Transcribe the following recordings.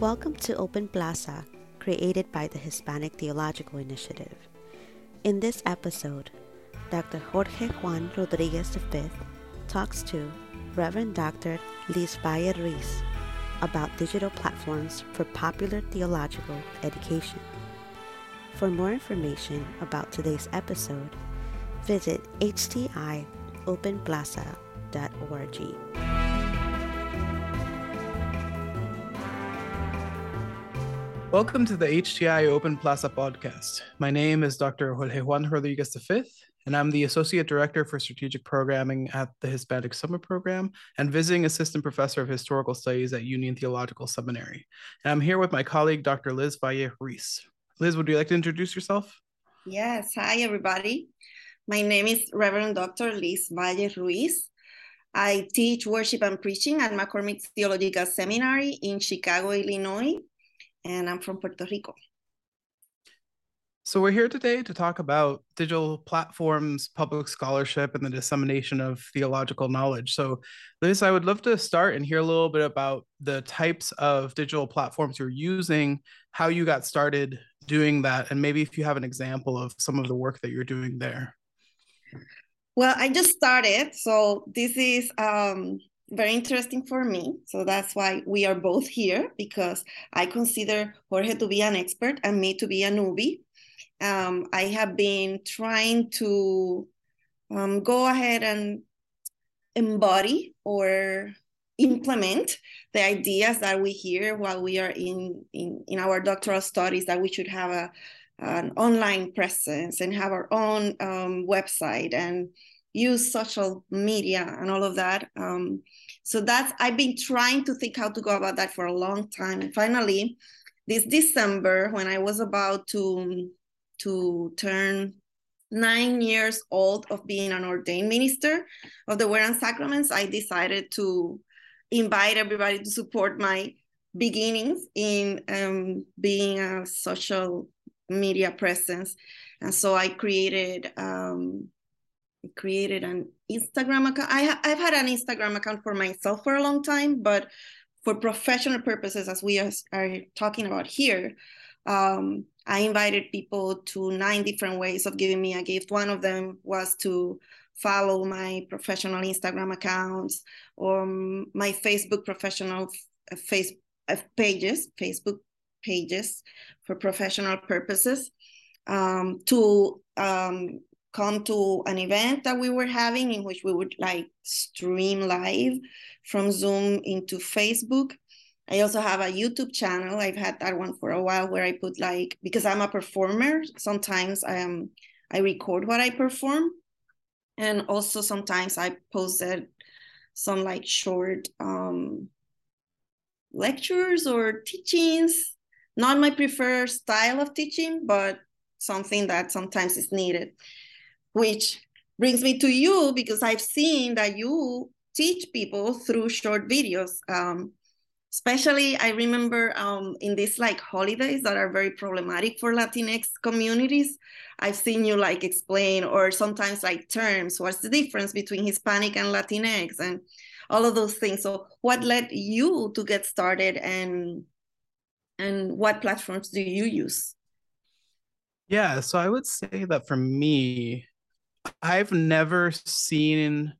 Welcome to Open Plaza, created by the Hispanic Theological Initiative. In this episode, Dr. Jorge Juan Rodriguez V talks to Reverend Dr. Liz Valle Ruiz about digital platforms for popular theological education. For more information about today's episode, visit htiopenplaza.org. Welcome to the HTI Open Plaza podcast. My name is Dr. Jorge Juan Rodriguez V, and I'm the Associate Director for Strategic Programming at the Hispanic Summer Program and Visiting Assistant Professor of Historical Studies at Union Theological Seminary. And I'm here with my colleague, Dr. Liz Valle Ruiz. Liz, would you like to introduce yourself? Yes. Hi, everybody. My name is Reverend Dr. Liz Valle Ruiz. I teach worship and preaching at McCormick Theological Seminary in Chicago, Illinois and I'm from Puerto Rico. So, we're here today to talk about digital platforms, public scholarship, and the dissemination of theological knowledge. So, Liz, I would love to start and hear a little bit about the types of digital platforms you're using, how you got started doing that, and maybe if you have an example of some of the work that you're doing there. Well, I just started. So, this is um, very interesting for me. So that's why we are both here because I consider Jorge to be an expert and me to be a newbie. Um, I have been trying to um, go ahead and embody or implement the ideas that we hear while we are in, in, in our doctoral studies that we should have a, an online presence and have our own um, website and use social media and all of that. Um, so that's I've been trying to think how to go about that for a long time. And finally, this December, when I was about to to turn nine years old of being an ordained minister of the Word and Sacraments, I decided to invite everybody to support my beginnings in um, being a social media presence. And so I created um, created an Instagram account. I ha- I've had an Instagram account for myself for a long time, but for professional purposes, as we are, talking about here, um, I invited people to nine different ways of giving me a gift. One of them was to follow my professional Instagram accounts or my Facebook professional uh, face uh, pages, Facebook pages for professional purposes. Um, to um, come to an event that we were having in which we would like stream live from Zoom into Facebook. I also have a YouTube channel. I've had that one for a while where I put like because I'm a performer, sometimes I am I record what I perform. And also sometimes I posted some like short um lectures or teachings. Not my preferred style of teaching, but something that sometimes is needed which brings me to you because I've seen that you teach people through short videos. Um, especially, I remember um, in these like holidays that are very problematic for Latinx communities. I've seen you like explain, or sometimes like terms. What's the difference between Hispanic and Latinx, and all of those things. So, what led you to get started, and and what platforms do you use? Yeah, so I would say that for me, I've never seen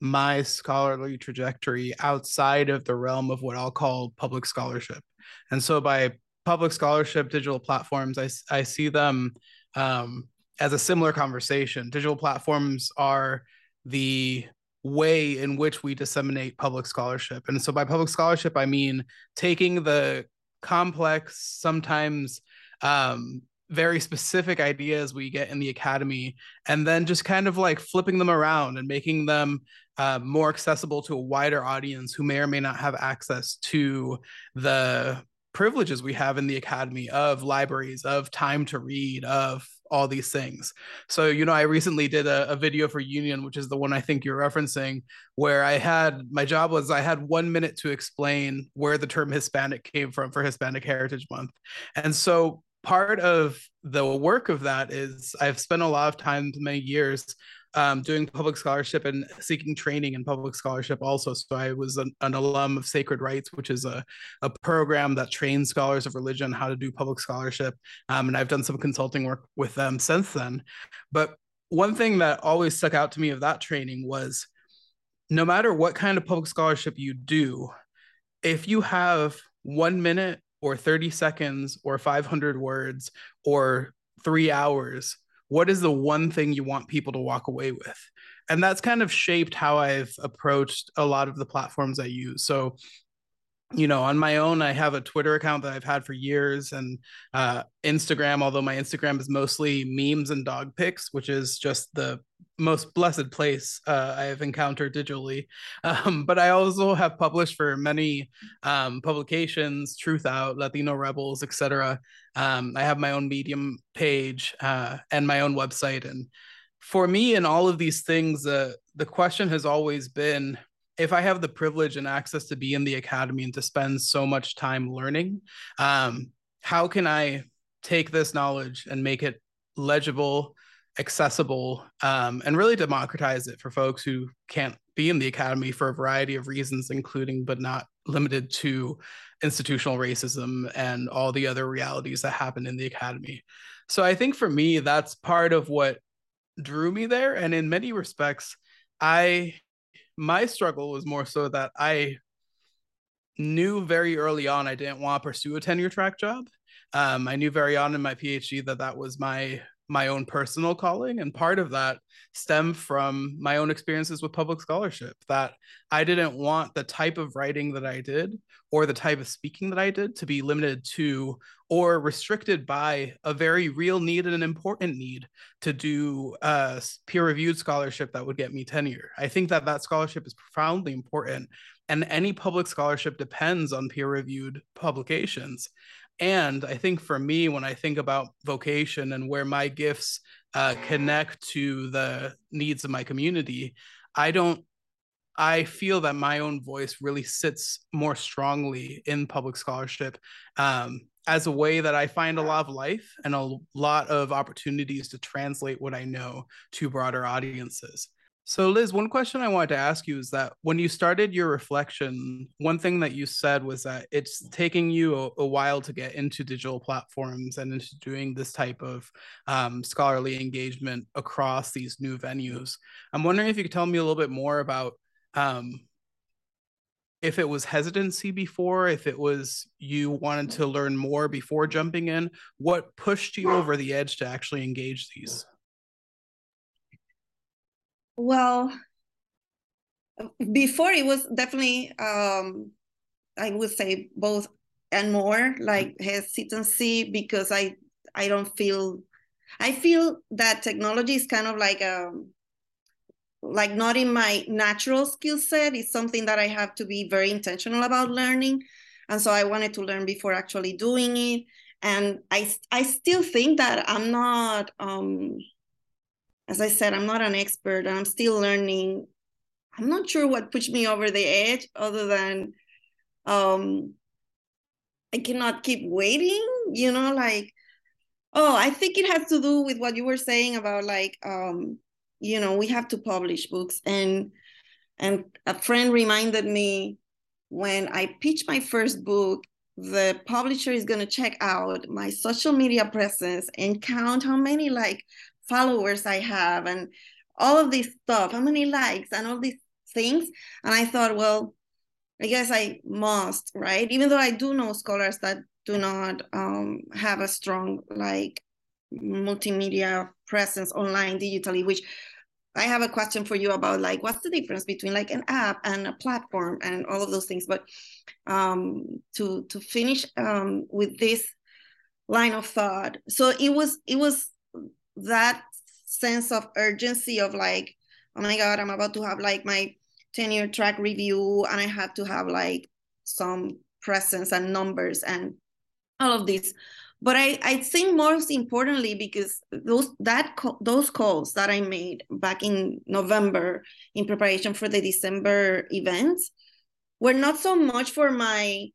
my scholarly trajectory outside of the realm of what I'll call public scholarship. And so by public scholarship digital platforms, I, I see them um, as a similar conversation. Digital platforms are the way in which we disseminate public scholarship. And so by public scholarship, I mean taking the complex, sometimes um, very specific ideas we get in the academy and then just kind of like flipping them around and making them uh, more accessible to a wider audience who may or may not have access to the privileges we have in the academy of libraries of time to read of all these things. So you know i recently did a, a, video for union which is the one i think you're referencing where i had my job was i had one minute to explain where the term hispanic came from for hispanic heritage month. And so part of the work of that is I've spent a lot of time, many years, um, doing public scholarship and seeking training in public scholarship also. So I was an, an, alum of Sacred Writes, which is a, a program that trains scholars of religion how to do public scholarship. Um, and I've done some consulting work with them since then. But one thing that always stuck out to me of that training was no matter what kind of public scholarship you do, if you have one minute or 30 seconds or 500 words or three hours what is the one thing you want people to walk away with? And that's kind of shaped how i've approached a lot of the platforms i use. So you know on my own i have a twitter account that i've had for years and uh, instagram although my instagram is mostly memes and dog pics which is just the most blessed place uh, i have encountered digitally. Um, but i also have published for many um, publications Truthout latino rebels etc um, i have my own medium page uh, and my own website. And for me in all of these things uh, the question has always been if I have the privilege and access to be in the academy and to spend so much time learning, um, how can I take this knowledge and make it legible, accessible, um, and really democratize it for folks who can't be in the academy for a variety of reasons, including but not limited to institutional racism and all the other realities that happen in the academy. So I think for me, that's part of what drew me there. And in many respects, I my struggle was more so that I knew very early on I didn't want to pursue a tenure track job. Um, I knew very on in my PhD that that was my my own personal calling and part of that stemmed from my own experiences with public scholarship that i didn't want the type of writing that i did or the type of speaking that i did to be limited to or restricted by a very real need and an important need to do uh, peer reviewed scholarship that would get me tenure. I think that that scholarship is profoundly important and any public scholarship depends on peer reviewed publications and I think for me, when I think about vocation and where my gifts uh, connect to the needs of my community, I don't, I feel that my own voice really sits more strongly in public scholarship um, as a way that I find a lot of life and a lot of opportunities to translate what I know to broader audiences. So, Liz, one question I wanted to ask you is that when you started your reflection, one thing that you said was that it's taking you a, a while to get into digital platforms and into doing this type of um, scholarly engagement across these new venues. I'm wondering if you could tell me a little bit more about um, if it was hesitancy before, if it was you wanted to learn more before jumping in, what pushed you over the edge to actually engage these? Well, before it was definitely, um, I would say both and more like hesitancy because I I don't feel I feel that technology is kind of like um like not in my natural skill set. It's something that I have to be very intentional about learning. And so I wanted to learn before actually doing it. And I I still think that I'm not um as I said, I'm not an expert and I'm still learning. I'm not sure what pushed me over the edge other than um, I cannot keep waiting, you know, like, oh, I think it has to do with what you were saying about like, um, you know, we have to publish books. And and a friend reminded me when I pitched my first book, the publisher is going to check out my social media presence and count how many like followers I have and all of this stuff, how many likes and all these things. And I thought, well, I guess I must, right? Even though I do know scholars that do not um, have a strong like multimedia presence online digitally, which I have a question for you about like what's the difference between like an app and a platform and all of those things. But um, to to finish um, with this line of thought, so it was it was that sense of urgency of like, oh my God, I'm about to have like my tenure track review and I have to have like some presence and numbers and all of this. But I, I think most importantly, because those that those calls that I made back in November in preparation for the December events were not so much for my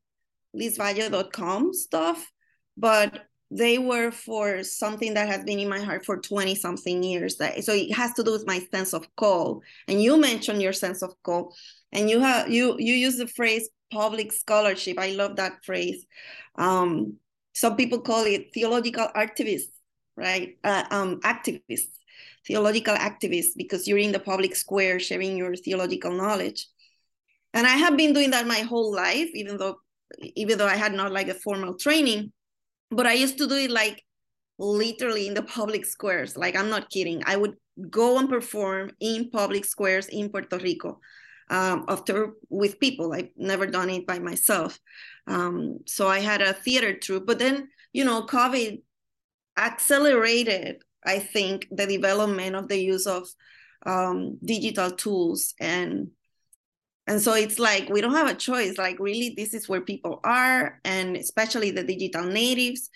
lizvalle.com stuff, but they were for something that has been in my heart for 20 something years so it has to do with my sense of call. And you mentioned your sense of call and you have you you use the phrase public scholarship. I love that phrase. Um, some people call it theological activists right? Uh, um, activists theological activists because you're in the public square sharing your theological knowledge. And i have been doing that my whole life even though even though i had not like a formal training but I used to do it like literally in the public squares. Like I'm not kidding. I would go and perform in public squares in Puerto Rico um, after with people. I've never done it by myself. Um, so I had a theater troupe, but then you know, COVID accelerated. I think the development of the use of um, digital tools and and so it's like we don't have a choice. Like really this is where people are and especially the digital natives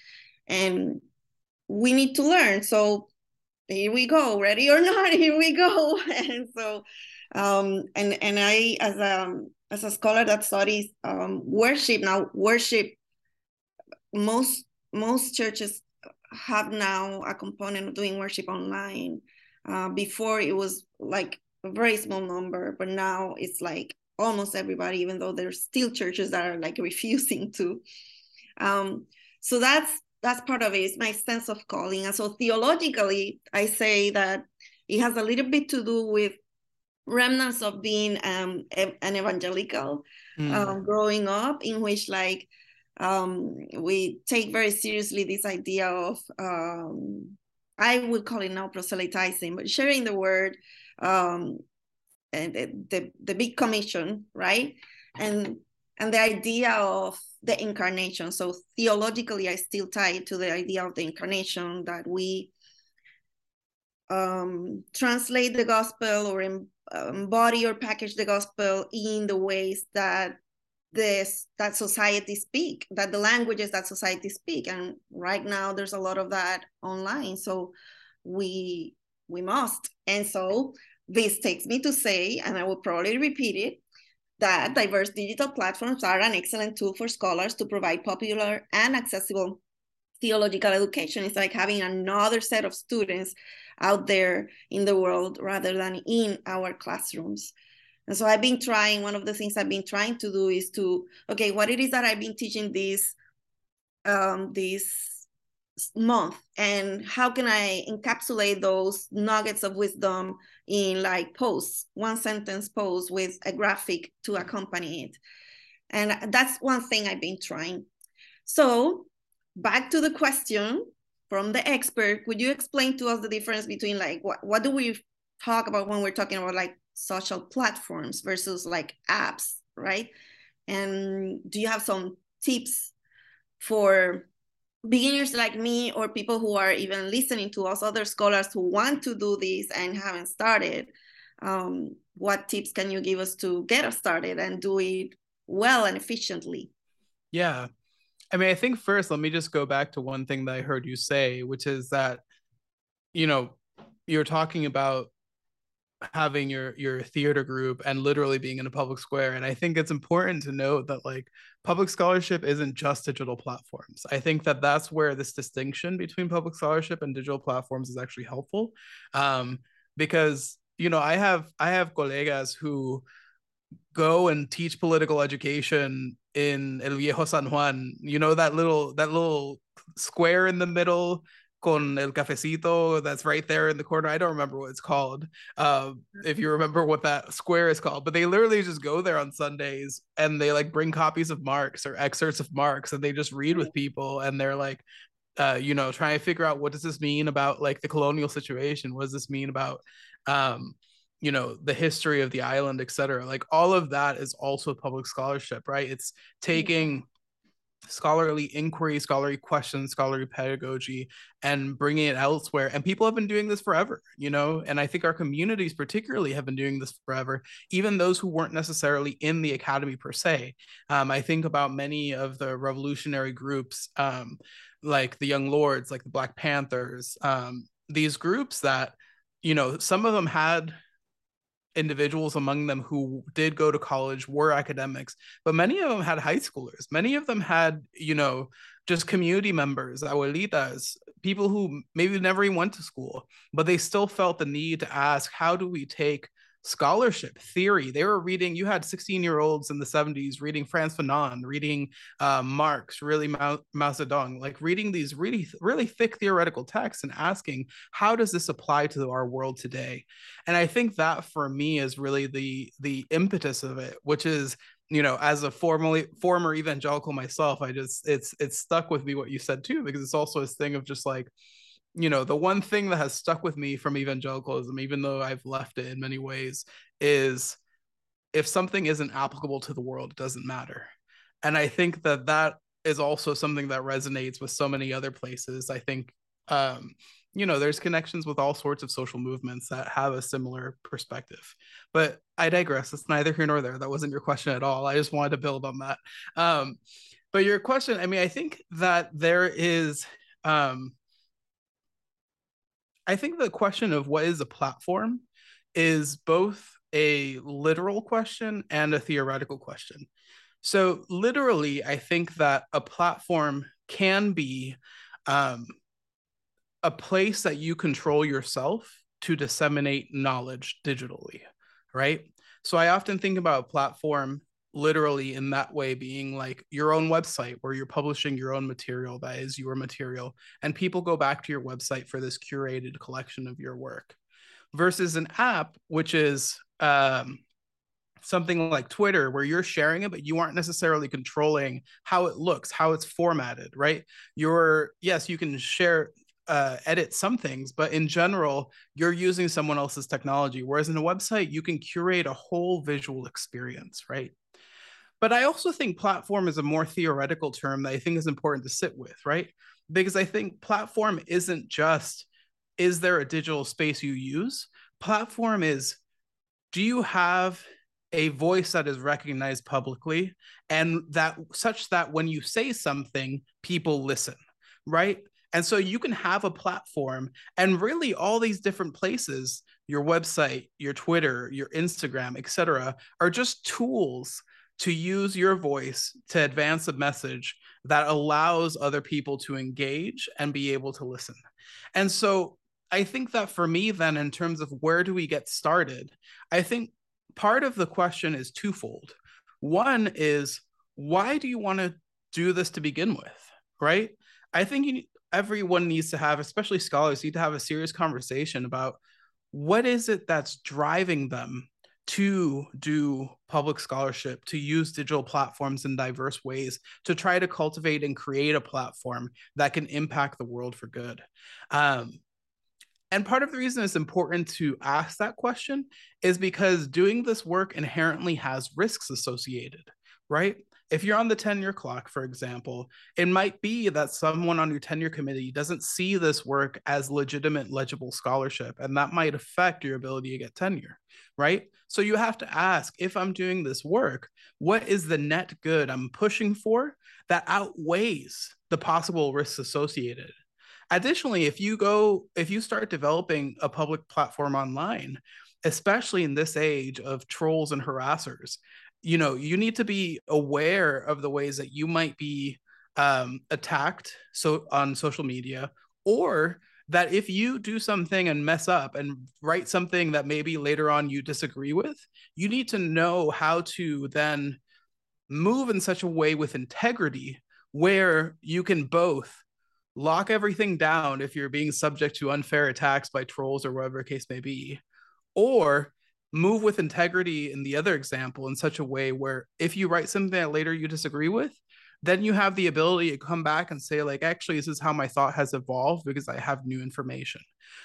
and we need to learn. So here we go. Ready or not here we go. And so um and and i as a as a scholar that studies um worship now worship most most churches have now a component of doing worship online. Uh, before it was like a very small number, but now it's like almost everybody, even though there's still churches that are like refusing to. Um, so that's that's part of it. It's my sense of calling. And so theologically, I say that it has a little bit to do with remnants of being um, an evangelical mm. um, growing up, in which like um, we take very seriously this idea of um, I would call it now proselytizing, but sharing the word, um, the, the, big commission, right? And and the idea of the incarnation. So theologically, I still tie it to the idea of the incarnation that we um, translate the gospel or embody or package the gospel in the ways that this that society speak, that the languages that society speak. And right now, there's a lot of that online. So we we must. And so this takes me to say, and I will probably repeat it, that diverse digital platforms are an excellent tool for scholars to provide popular and accessible theological education. It's like having another set of students out there in the world rather than in our classrooms. And so I've been trying, one of the things I've been trying to do is to, okay, what it is that I've been teaching this, um, this month and how can i encapsulate those nuggets of wisdom in like posts one sentence post with a graphic to accompany it? And that's one thing i've been trying. So back to the question from the expert would you explain to us the difference between like what, what do we talk about when we're talking about like social platforms versus like apps right? And do you have some tips for beginners like me or people who are even listening to us other scholars who want to do this and haven't started um, what tips can you give us to get us started and do it well and efficiently? Yeah. I mean i think first let me just go back to one thing that i heard you say which is that you know you're talking about having your your theater group and literally being in a public square and i think it's important to note that like public scholarship isn't just digital platforms. I think that that's where this distinction between public scholarship and digital platforms is actually helpful um, because you know i have i have colegas who go and teach political education in el viejo san juan you know that little that little square in the middle con el cafecito that's right there in the corner. I don't remember what it's called. Uh, if you remember what that square is called, but they literally just go there on Sundays and they like bring copies of Marx or excerpts of Marx and they just read with people and they're like, uh, you know, trying to figure out what does this mean about like the colonial situation? What does this mean about, um, you know, the history of the island, et cetera? Like all of that is also public scholarship, right? It's taking scholarly inquiry, scholarly questions, scholarly pedagogy, and bringing it elsewhere. And people have been doing this forever, you know, and I think our communities particularly have been doing this forever, even those who weren't necessarily in the academy per se. Um, I think about many of the revolutionary groups, um, like the Young Lords, like the Black Panthers, um, these groups that, you know, some of them had individuals among them who did go to college were academics, but many of them had high schoolers. Many of them had, you know, just community members, abuelitas, people who maybe never even went to school, but they still felt the need to ask, how do we take scholarship theory. They were reading you had 16 year olds in the 70s reading frantz fanon reading uh, marx really mao, mao zedong like reading these really really thick theoretical texts and asking how does this apply to our world today? And i think that for me is really the the impetus of it which is you know as a formerly former evangelical myself i just it's it's stuck with me what you said too because it's also this thing of just like you know the one thing that has stuck with me from evangelicalism even though i've left it in many ways is if something isn't applicable to the world it doesn't matter. And i think that that is also something that resonates with so many other places. I think um, you know there's connections with all sorts of social movements that have a similar perspective. But i digress. It's neither here nor there. That wasn't your question at all. I just wanted to build on that. Um, but your question i mean i think that there is um, I think the question of what is a platform is both a literal question and a theoretical question. So, literally, I think that a platform can be um, a place that you control yourself to disseminate knowledge digitally, right? So, I often think about a platform literally in that way being like your own website where you're publishing your own material that is your material and people go back to your website for this curated collection of your work versus an app which is um, something like twitter where you're sharing it but you aren't necessarily controlling how it looks how it's formatted right you're yes you can share uh, edit some things, but in general, you're using someone else's technology. Whereas in a website, you can curate a whole visual experience, right? But I also think platform is a more theoretical term that I think is important to sit with, right? Because I think platform isn't just is there a digital space you use? Platform is do you have a voice that is recognized publicly and that such that when you say something, people listen, right? And so you can have a platform and really all these different places, your website, your Twitter, your Instagram, etc., are just tools to use your voice to advance a message that allows other people to engage and be able to listen. And so I think that for me, then, in terms of where do we get started, I think part of the question is twofold. One is, why do you want to do this to begin with? Right? I think you, everyone needs to have, especially scholars, need to have a serious conversation about what is it that's driving them to do public scholarship, to use digital platforms in diverse ways, to try to cultivate and create a platform that can impact the world for good. Um, and part of the reason it's important to ask that question is because doing this work inherently has risks associated, right? If you're on the tenure clock, for example, it might be that someone on your tenure committee doesn't see this work as legitimate, legible scholarship, and that might affect your ability to get tenure, right? So you have to ask if I'm doing this work, what is the net good I'm pushing for that outweighs the possible risks associated? Additionally, if you go, if you start developing a public platform online, especially in this age of trolls and harassers, you know you need to be aware of the ways that you might be um, attacked so on social media or that if you do something and mess up and write something that maybe later on you disagree with you need to know how to then move in such a way with integrity where you can both lock everything down if you're being subject to unfair attacks by trolls or whatever case may be or move with integrity in the other example in such a way where if you write something that later you disagree with then you have the ability to come back and say like actually this is how my thought has evolved because i have new information.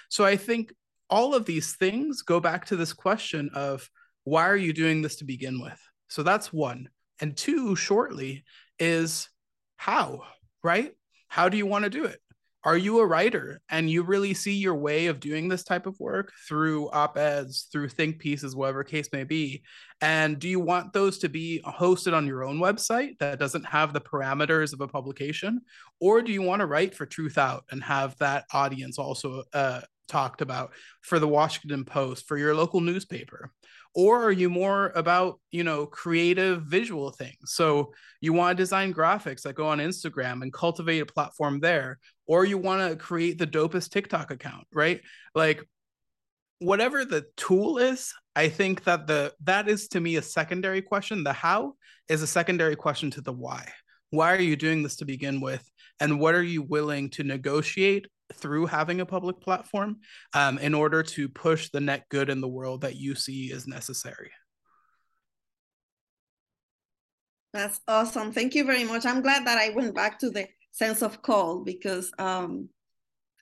So i think all of these things go back to this question of why are you doing this to begin with? So that's one. And two shortly is how right? How do you want to do it are you a writer? And you really see your way of doing this type of work through op-eds through think pieces whatever case may be. And do you want those to be hosted on your own website that doesn't have the parameters of a publication? Or do you want to write for Truthout and have that audience also uh, talked about for the washington post for your local newspaper? Or are you more about you know creative visual things? So you want to design graphics that go on instagram and cultivate a platform there or you want to create the dopest tiktok account right? Like whatever the tool is i think that the that is to me a secondary question. The how is a secondary question to the why. Why are you doing this to begin with? And what are you willing to negotiate through having a public platform um, in order to push the net good in the world that you see is necessary? That's awesome. Thank you very much. I'm glad that i went back to the sense of call because um,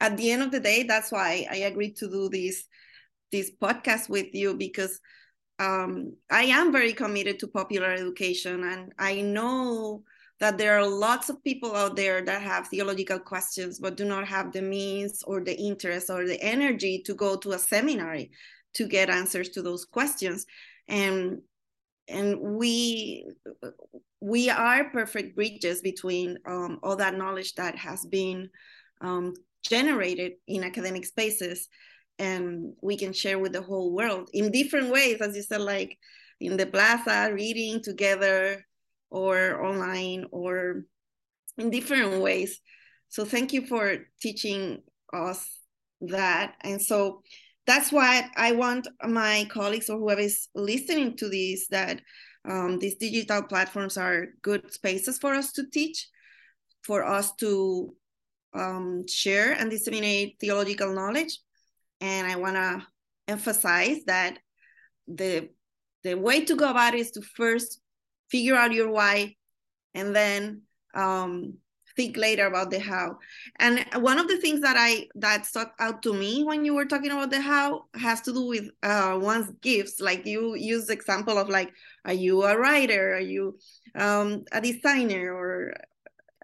at the end of the day that's why i agreed to do this this podcast with you because um, I am very committed to popular education, and I know that there are lots of people out there that have theological questions but do not have the means or the interest or the energy to go to a seminary to get answers to those questions. And and we we are perfect bridges between um, all that knowledge that has been um, generated in academic spaces and we can share with the whole world in different ways as you said like in the plaza reading together or online or in different ways. So thank you for teaching us that. And so that's why i want my colleagues or whoever is listening to this that um, these digital platforms are good spaces for us to teach for us to um, share and disseminate theological knowledge. And I want to emphasize that the the way to go about it is to first figure out your why and then um, think later about the how. And one of the things that i that stuck out to me when you were talking about the how has to do with uh, one's gifts. Like you use the example of like are you a writer? Are you um, a designer or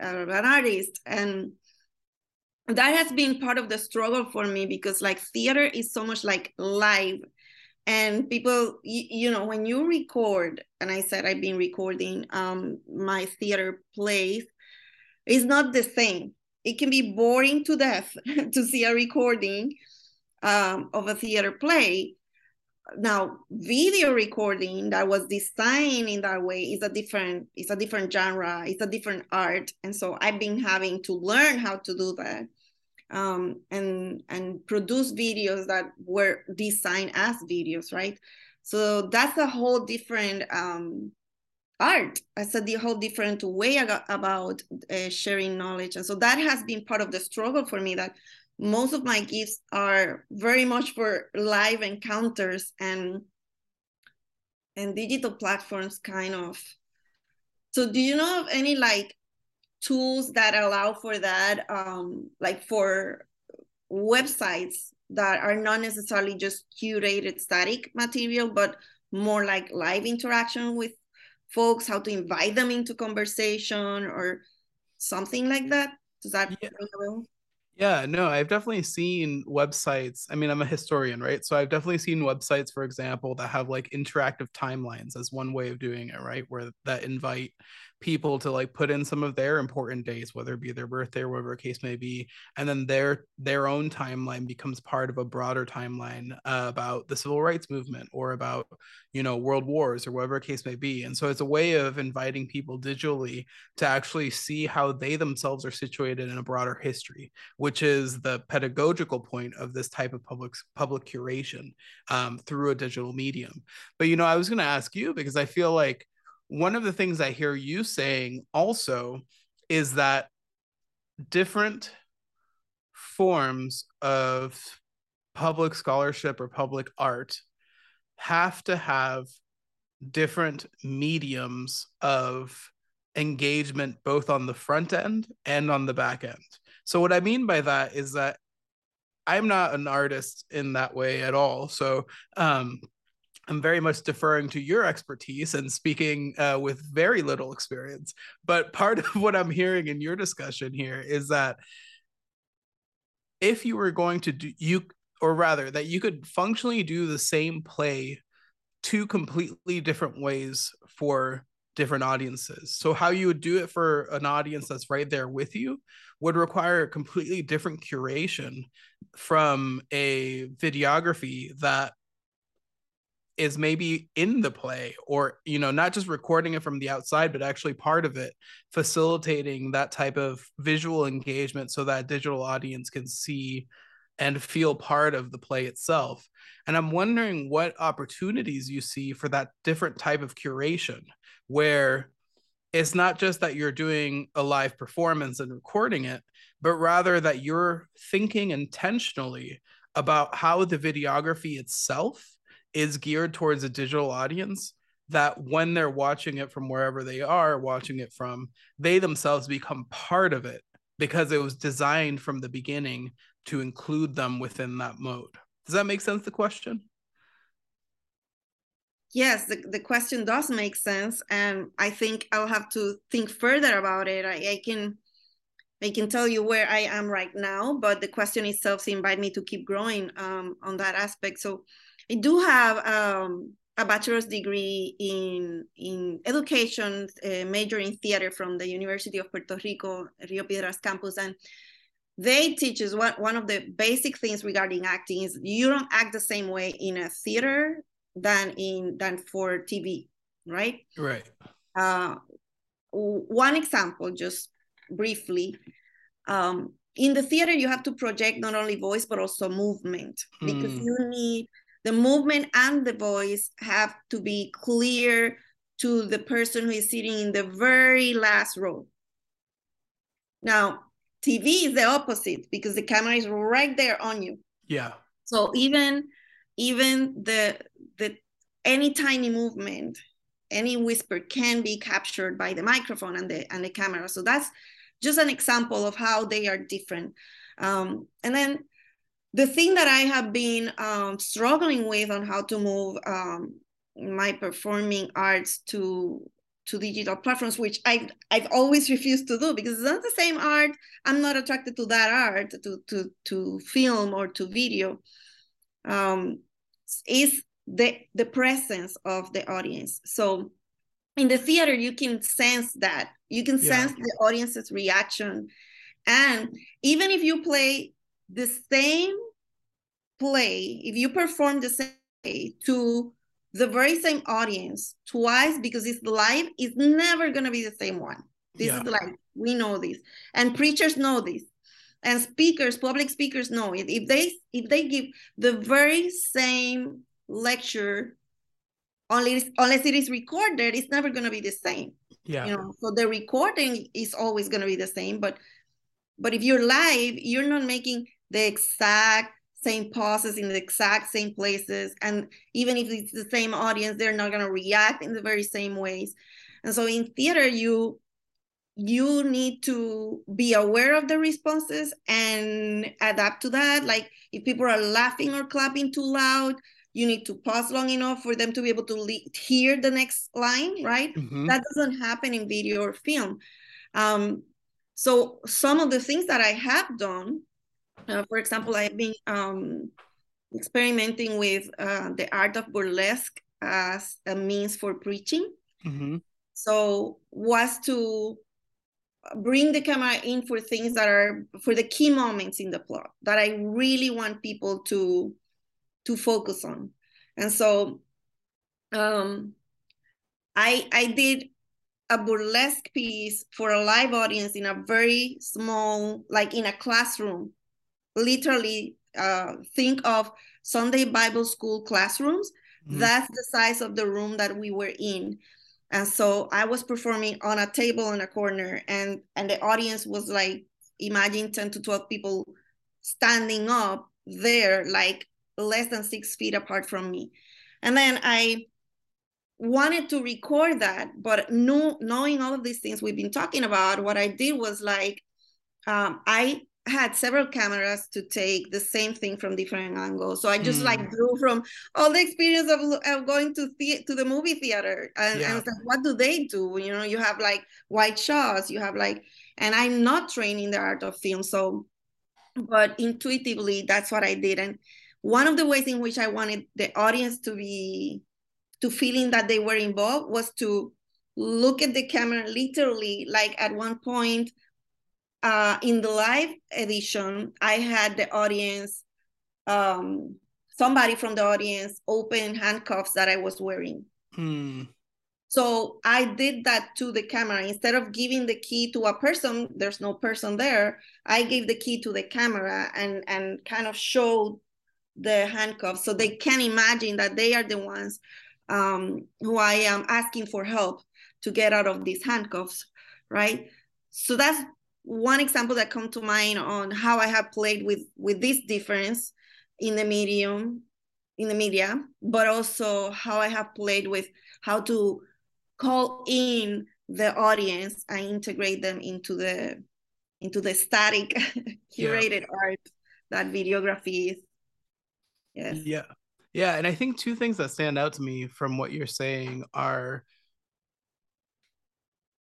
uh, an artist? And that has been part of the struggle for me because like theater is so much like live. And people you, you, know when you record and i said i've been recording um my theater plays it's not the same. It can be boring to death to see a recording um, of a theater play now video recording that was designed in that way is a different it's a different genre it's a different art and so i've been having to learn how to do that um, and and produce videos that were designed as videos right? So that's a whole different um, art. That's a whole different way about uh, sharing knowledge and so that has been part of the struggle for me that most of my gifts are very much for live encounters and and digital platforms kind of. So do you know of any like tools that allow for that um like for websites that are not necessarily just curated static material but more like live interaction with folks how to invite them into conversation or something like that? Does that yeah. Yeah, no, I've definitely seen websites. I mean, I'm a historian, right? So I've definitely seen websites, for example, that have like interactive timelines as one way of doing it, right? Where that invite people to like put in some of their important days whether it be their birthday or whatever case may be and then their their own timeline becomes part of a broader timeline uh, about the civil rights movement or about you know world wars or whatever case may be. And so it's a way of inviting people digitally to actually see how they themselves are situated in a broader history which is the pedagogical point of this type of public public curation um, through a digital medium. But you know i was going to ask you because i feel like one of the things I hear you saying also is that different forms of public scholarship or public art have to have different mediums of engagement both on the front end and on the back end. So what I mean by that is that I'm not an artist in that way at all. So um I'm very much deferring to your expertise and speaking uh, with very little experience. But part of what I'm hearing in your discussion here is that if you were going to do you, or rather, that you could functionally do the same play two completely different ways for different audiences. So, how you would do it for an audience that's right there with you would require a completely different curation from a videography that is maybe in the play or you know not just recording it from the outside but actually part of it facilitating that type of visual engagement so that digital audience can see and feel part of the play itself. And i'm wondering what opportunities you see for that different type of curation where it's not just that you're doing a live performance and recording it but rather that you're thinking intentionally about how the videography itself is geared towards a digital audience that when they're watching it from wherever they are watching it from they themselves become part of it because it was designed from the beginning to include them within that mode. Does that make sense the question? Yes the, the question does make sense and i think i'll have to think further about it. I, I can I can tell you where I am right now, but the question itself invite me to keep growing um, on that aspect. So I do have um, a bachelor's degree in in education, uh, major in theater from the University of Puerto Rico, Rio Piedras campus, and they teach us what one of the basic things regarding acting is you don't act the same way in a theater than in than for TV, right? Right. Uh, one example, just briefly, um, in the theater you have to project not only voice but also movement because mm. you need the movement and the voice have to be clear to the person who is sitting in the very last row. Now, TV is the opposite because the camera is right there on you. Yeah. So even even the the any tiny movement, any whisper can be captured by the microphone and the and the camera. So that's just an example of how they are different. Um, and then the thing that I have been um, struggling with on how to move um, my performing arts to to digital platforms, which I've I've always refused to do because it's not the same art. I'm not attracted to that art, to to to film or to video. Um, is the the presence of the audience. So in the theater, you can sense that. You can sense the audience's reaction, and even if you play the same play, if you perform the same play to the very same audience twice because it's live, it's never gonna be the same one. This yeah. is like, We know this, and preachers know this, and speakers, public speakers know it. If they if they give the very same lecture, unless unless it is recorded, it's never gonna be the same. Yeah. You know, so the recording is always gonna be the same, but but if you're live, you're not making the exact same pauses in the exact same places. And even if it's the same audience, they're not going to react in the very same ways. And so in theater, you you need to be aware of the responses and adapt to that. Like if people are laughing or clapping too loud, you need to pause long enough for them to be able to le- hear the next line, right? Mm-hmm. That doesn't happen in video or film. Um, so some of the things that I have done uh, for example, I've been um, experimenting with uh, the art of burlesque as a means for preaching. Mm-hmm. So was to bring the camera in for things that are for the key moments in the plot that I really want people to to focus on. And so um, I I did a burlesque piece for a live audience in a very small, like in a classroom literally uh, think of Sunday Bible school classrooms. Mm-hmm. That's the size of the room that we were in. And so I was performing on a table in a corner and and the audience was like imagine 10 to 12 people standing up there like less than six feet apart from me. And then I wanted to record that, but no, knowing all of these things we've been talking about, what I did was like um, I had several cameras to take the same thing from different angles. So I just mm. like drew from all the experience of, of going to the, to the movie theater. And, yeah. and like, what do they do? You know, you have like wide shots, you have like, and I'm not trained in the art of film. So, but intuitively, that's what I did. And one of the ways in which I wanted the audience to be, to feeling that they were involved was to look at the camera literally, like at one point, uh, in the live edition, I had the audience um, somebody from the audience open handcuffs that I was wearing. Hmm. So I did that to the camera. Instead of giving the key to a person, there's no person there. I gave the key to the camera and and kind of showed the handcuffs so they can imagine that they are the ones um, who I am asking for help to get out of these handcuffs, right? So that's one example that come to mind on how I have played with with this difference in the medium, in the media, but also how I have played with how to call in the audience and integrate them into the into the static curated yeah. art that videography is. Yes. Yeah. Yeah, and I think two things that stand out to me from what you're saying are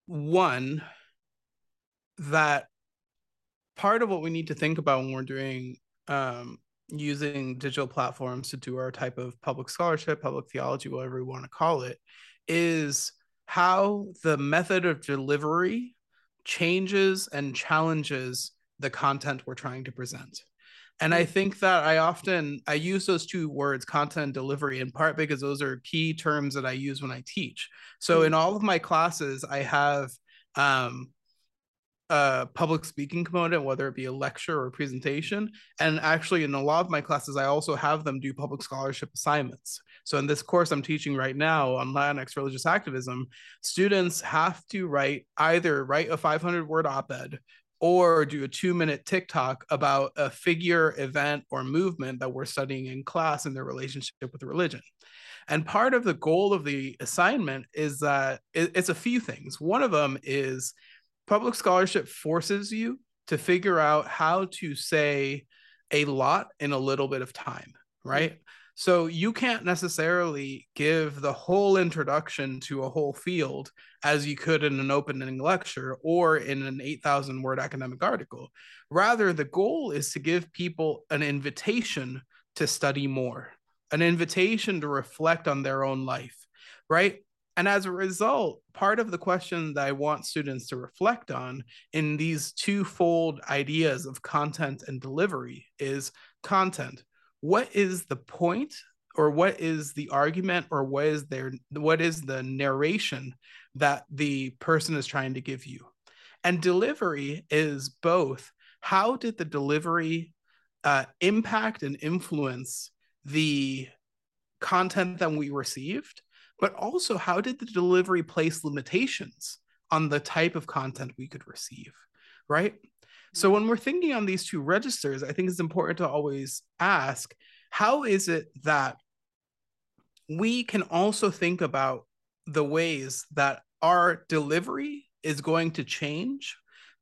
one that part of what we need to think about when we're doing um, using digital platforms to do our type of public scholarship, public theology, whatever we want to call it, is how the method of delivery changes and challenges the content we're trying to present. And I think that I often I use those two words, content delivery, in part because those are key terms that I use when I teach. So in all of my classes, I have um, a public speaking component, whether it be a lecture or a presentation. And actually, in a lot of my classes, I also have them do public scholarship assignments. So in this course I'm teaching right now on Latinx religious activism, students have to write either write a 500 word op-ed or do a two minute TikTok about a figure, event, or movement that we're studying in class and their relationship with religion. And part of the goal of the assignment is that it's a few things. One of them is public scholarship forces you to figure out how to say a lot in a little bit of time, right? Mm-hmm. So you can't necessarily give the whole introduction to a whole field as you could in an opening lecture or in an 8,000 word academic article. Rather, the goal is to give people an invitation to study more, an invitation to reflect on their own life, right? And as a result, part of the question that I want students to reflect on in these twofold ideas of content and delivery is content. What is the point or what is the argument or what is their what is the narration that the person is trying to give you? And delivery is both. How did the delivery uh, impact and influence the content that we received but also how did the delivery place limitations on the type of content we could receive right so when we're thinking on these two registers, I think it's important to always ask how is it that we can also think about the ways that our delivery is going to change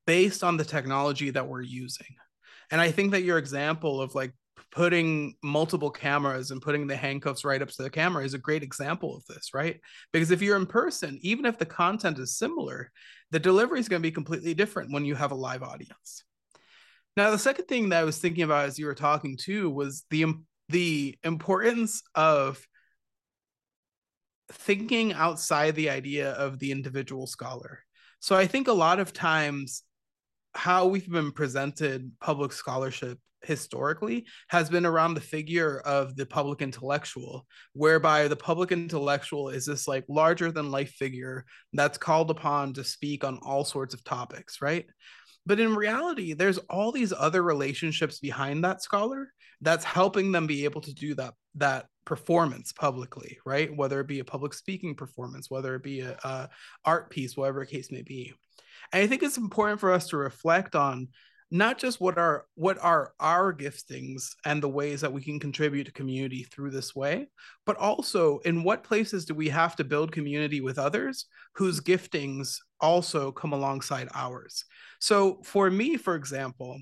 based on the technology that we're using. And I think that your example of like putting multiple cameras and putting the handcuffs right up to the camera is a great example of this, right? Because if you're in person, even if the content is similar, the delivery is going to be completely different when you have a live audience. Now, the second thing that I was thinking about as you were talking too was the the importance of thinking outside the idea of the individual scholar. So I think a lot of times how we've been presented public scholarship historically has been around the figure of the public intellectual, whereby the public intellectual is this like larger than life figure that's called upon to speak on all sorts of topics, right? But in reality, there's all these other relationships behind that scholar that's helping them be able to do that that performance publicly, right? Whether it be a public speaking performance, whether it be a, a art piece, whatever case may be. And I think it's important for us to reflect on not just what are what are our giftings and the ways that we can contribute to community through this way but also in what places do we have to build community with others whose giftings also come alongside ours. So for me for example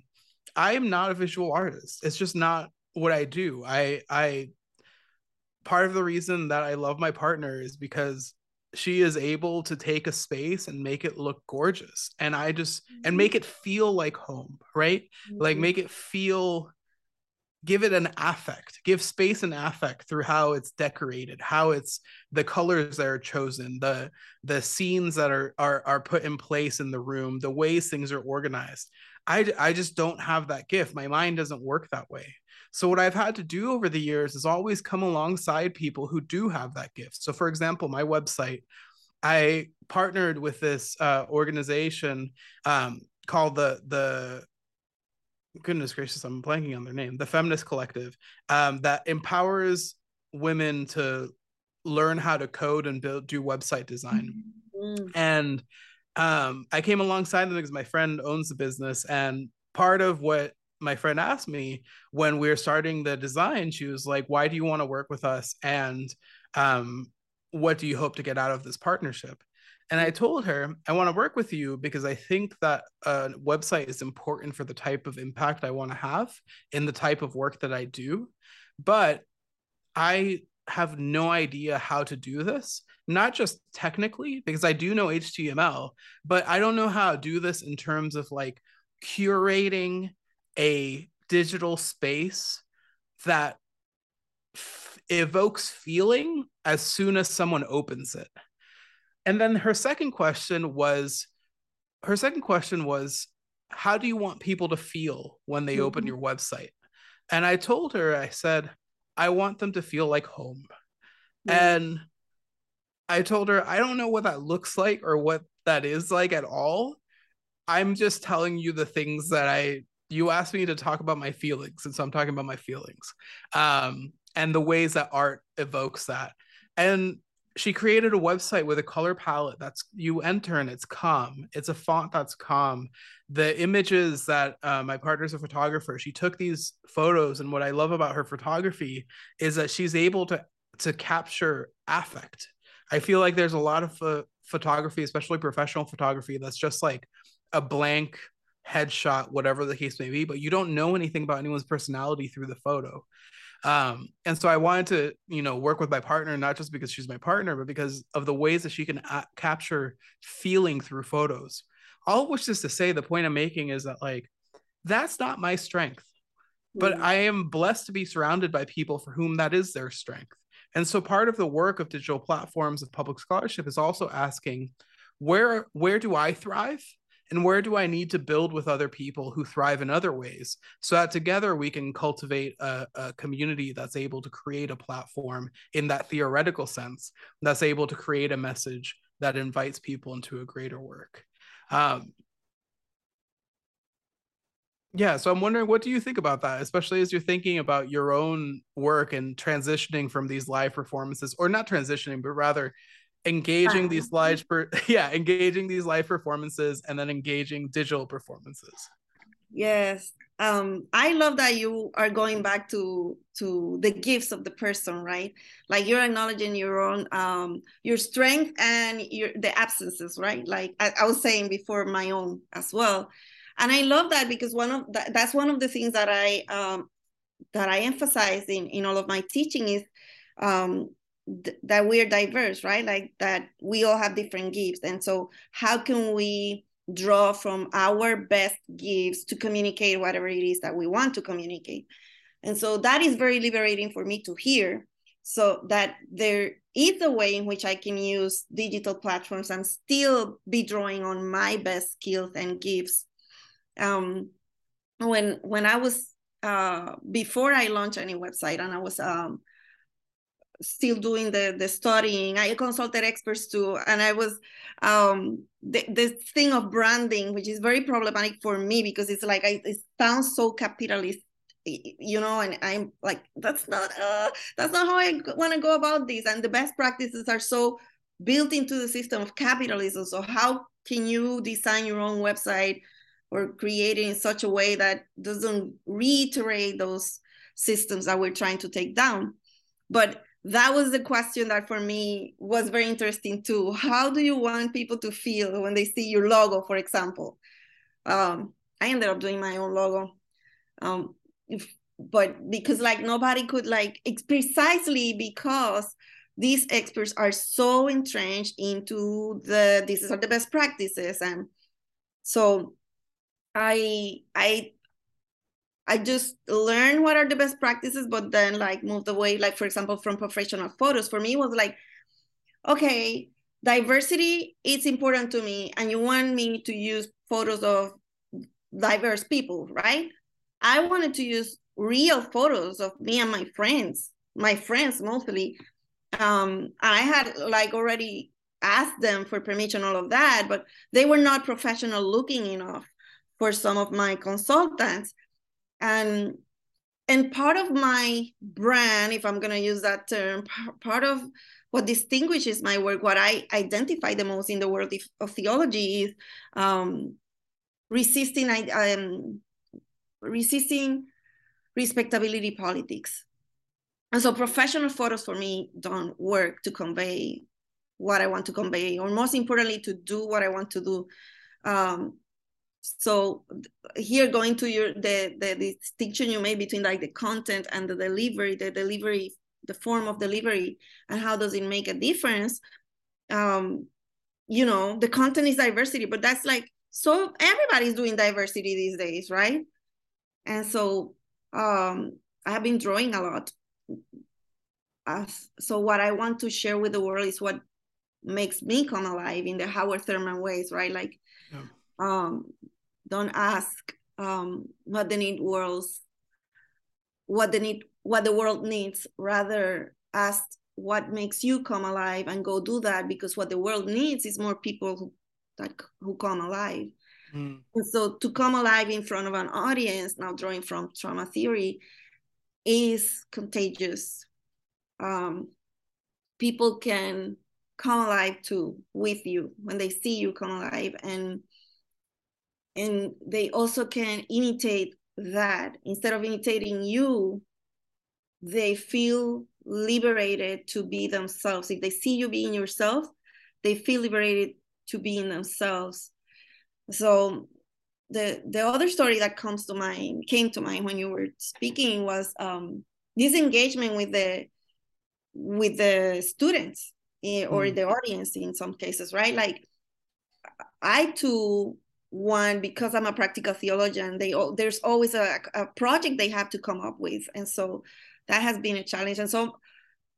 i am not a visual artist. It's just not what i do. I i part of the reason that i love my partner is because she is able to take a space and make it look gorgeous and i just mm-hmm. and make it feel like home right mm-hmm. like make it feel give it an affect give space an affect through how it's decorated how it's the colors that are chosen the the scenes that are are are put in place in the room the ways things are organized i i just don't have that gift my mind doesn't work that way so what i've had to do over the years is always come alongside people who do have that gift so for example my website i partnered with this uh, organization um, called the the goodness gracious, I'm blanking on their name, the Feminist Collective, um, that empowers women to learn how to code and build do website design. Mm-hmm. And um, I came alongside them because my friend owns the business, and part of what my friend asked me when we were starting the design, she was like, "Why do you want to work with us?" and um, what do you hope to get out of this partnership? And I told her, I want to work with you because I think that a website is important for the type of impact I want to have in the type of work that I do. But I have no idea how to do this, not just technically, because I do know HTML, but I don't know how to do this in terms of like curating a digital space that f- evokes feeling as soon as someone opens it and then her second question was her second question was how do you want people to feel when they mm-hmm. open your website and i told her i said i want them to feel like home mm-hmm. and i told her i don't know what that looks like or what that is like at all. I'm just telling you the things that i you asked me to talk about my feelings and so i'm talking about my feelings um and the ways that art evokes that. And she created a website with a color palette that's you enter and it's calm. It's a font that's calm. The images that uh, my partner's a photographer she took these photos and what i love about her photography is that she's able to to capture affect i feel like there's a lot of uh, photography especially professional photography that's just like a blank headshot whatever the case may be but you don't know anything about anyone's personality through the photo. Um and so i wanted to you know work with my partner not just because she's my partner but because of the ways that she can a- capture feeling through photos. All which is to say the point i'm making is that like that's not my strength but mm-hmm. i am blessed to be surrounded by people for whom that is their strength and so part of the work of digital platforms of public scholarship is also asking where where do i thrive and where do I need to build with other people who thrive in other ways so that together we can cultivate a, a, community that's able to create a platform in that theoretical sense, that's able to create a message that invites people into a greater work. Um, yeah, so I'm wondering, what do you think about that, especially as you're thinking about your own work and transitioning from these live performances, or not transitioning, but rather engaging uh-huh. these live per- yeah engaging these live performances and then engaging digital performances? Yes um i love that you are going back to to the gifts of the person right? Like you're acknowledging your own um your strength and your the absences right? Like i, I was saying before my own as well and i love that because one of that, that's one of the things that i um that i emphasize in in all of my teaching is um th- that we're diverse, right? Like that we all have different gifts. And so, how can we draw from our best gifts to communicate whatever it is that we want to communicate? And so, that is very liberating for me to hear. So, that there is a way in which I can use digital platforms and still be drawing on my best skills and gifts. Um, when when I was uh, before I launched any website and I was um, still doing the the studying i consulted experts too and i was um the, this thing of branding which is very problematic for me because it's like I, it sounds so capitalist you know and i'm like that's not uh that's not how i want to go about this and the best practices are so built into the system of capitalism. So how can you design your own website or create it in such a way that doesn't reiterate those systems that we're trying to take down but that was the question that for me was very interesting too. How do you want people to feel when they see your logo, for example? Um, I ended up doing my own logo. Um, if, but because like nobody could like precisely because these experts are so entrenched into the these are the best practices and so i i I just learned what are the best practices, but then like moved away. Like for example, from professional photos, for me was like, okay, diversity is important to me, and you want me to use photos of diverse people, right? I wanted to use real photos of me and my friends, my friends mostly. Um, I had like already asked them for permission, all of that, but they were not professional looking enough for some of my consultants. And and part of my brand if i'm going to use that term part of what distinguishes my work what i identify the most in the world of theology is um, resisting um, resisting respectability politics. And so professional photos for me don't work to convey what i want to convey or most importantly to do what i want to do. Um, so here going to your the the distinction you made between like the content and the delivery the delivery the form of delivery and how does it make a difference? Um you know the content is diversity but that's like so everybody's doing diversity these days right? And so um i have been drawing a lot. Uh, so what i want to share with the world is what makes me come alive in the howard thurman ways right? Like um, don't ask um, what the need worlds what the need what the world needs. Rather ask what makes you come alive and go do that because what the world needs is more people who that who come alive. Mm. and so to come alive in front of an audience now drawing from trauma theory is contagious. Um, people can come alive too with you when they see you come alive and and they also can imitate that. Instead of imitating you they feel liberated to be themselves. If they see you being yourself they feel liberated to be in themselves. So the the other story that comes to mind came to mind when you were speaking was um, this engagement with the with the students eh, or mm. the audience in some cases right? Like i too one because i'm a practical theologian they all there's always a, a project they have to come up with and so that has been a challenge. And so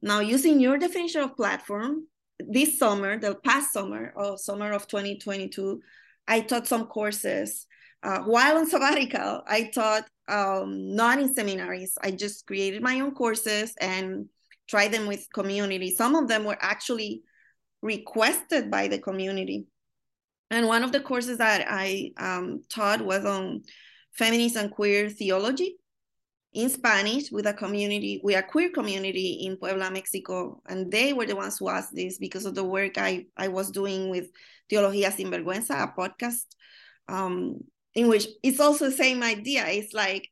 now using your definition of platform this summer the past summer or summer of 2022 i taught some courses. Uh, while on sabbatical i taught um, not in seminaries i just created my own courses and tried them with community. Some of them were actually requested by the community and one of the courses that I um, taught was on feminist and queer theology in Spanish with a community, with a queer community in Puebla, Mexico. And they were the ones who asked this because of the work I, I was doing with Teología Sin Vergüenza, a podcast um, in which it's also the same idea. It's like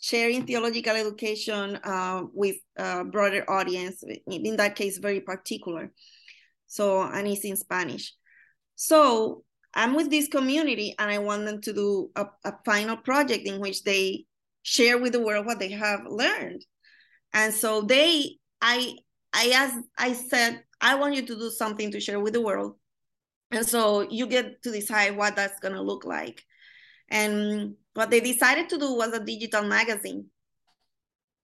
sharing theological education uh, with a broader audience, in that case, very particular. So, and it's in Spanish. So I'm with this community and I want them to do a, a final project in which they share with the world what they have learned. And so they, I, I asked, I said, I want you to do something to share with the world. And so you get to decide what that's going to look like. And what they decided to do was a digital magazine.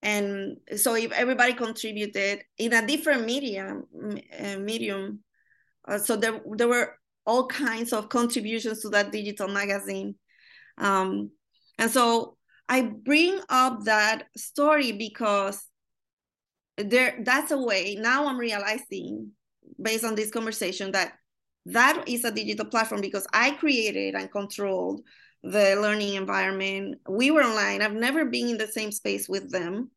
And so if everybody contributed in a different medium, uh, medium, uh, so there, there were all kinds of contributions to that digital magazine. Um, and so I bring up that story because there that's a way now I'm realizing based on this conversation that that is a digital platform because I created and controlled the learning environment. We were online. I've never been in the same space with them.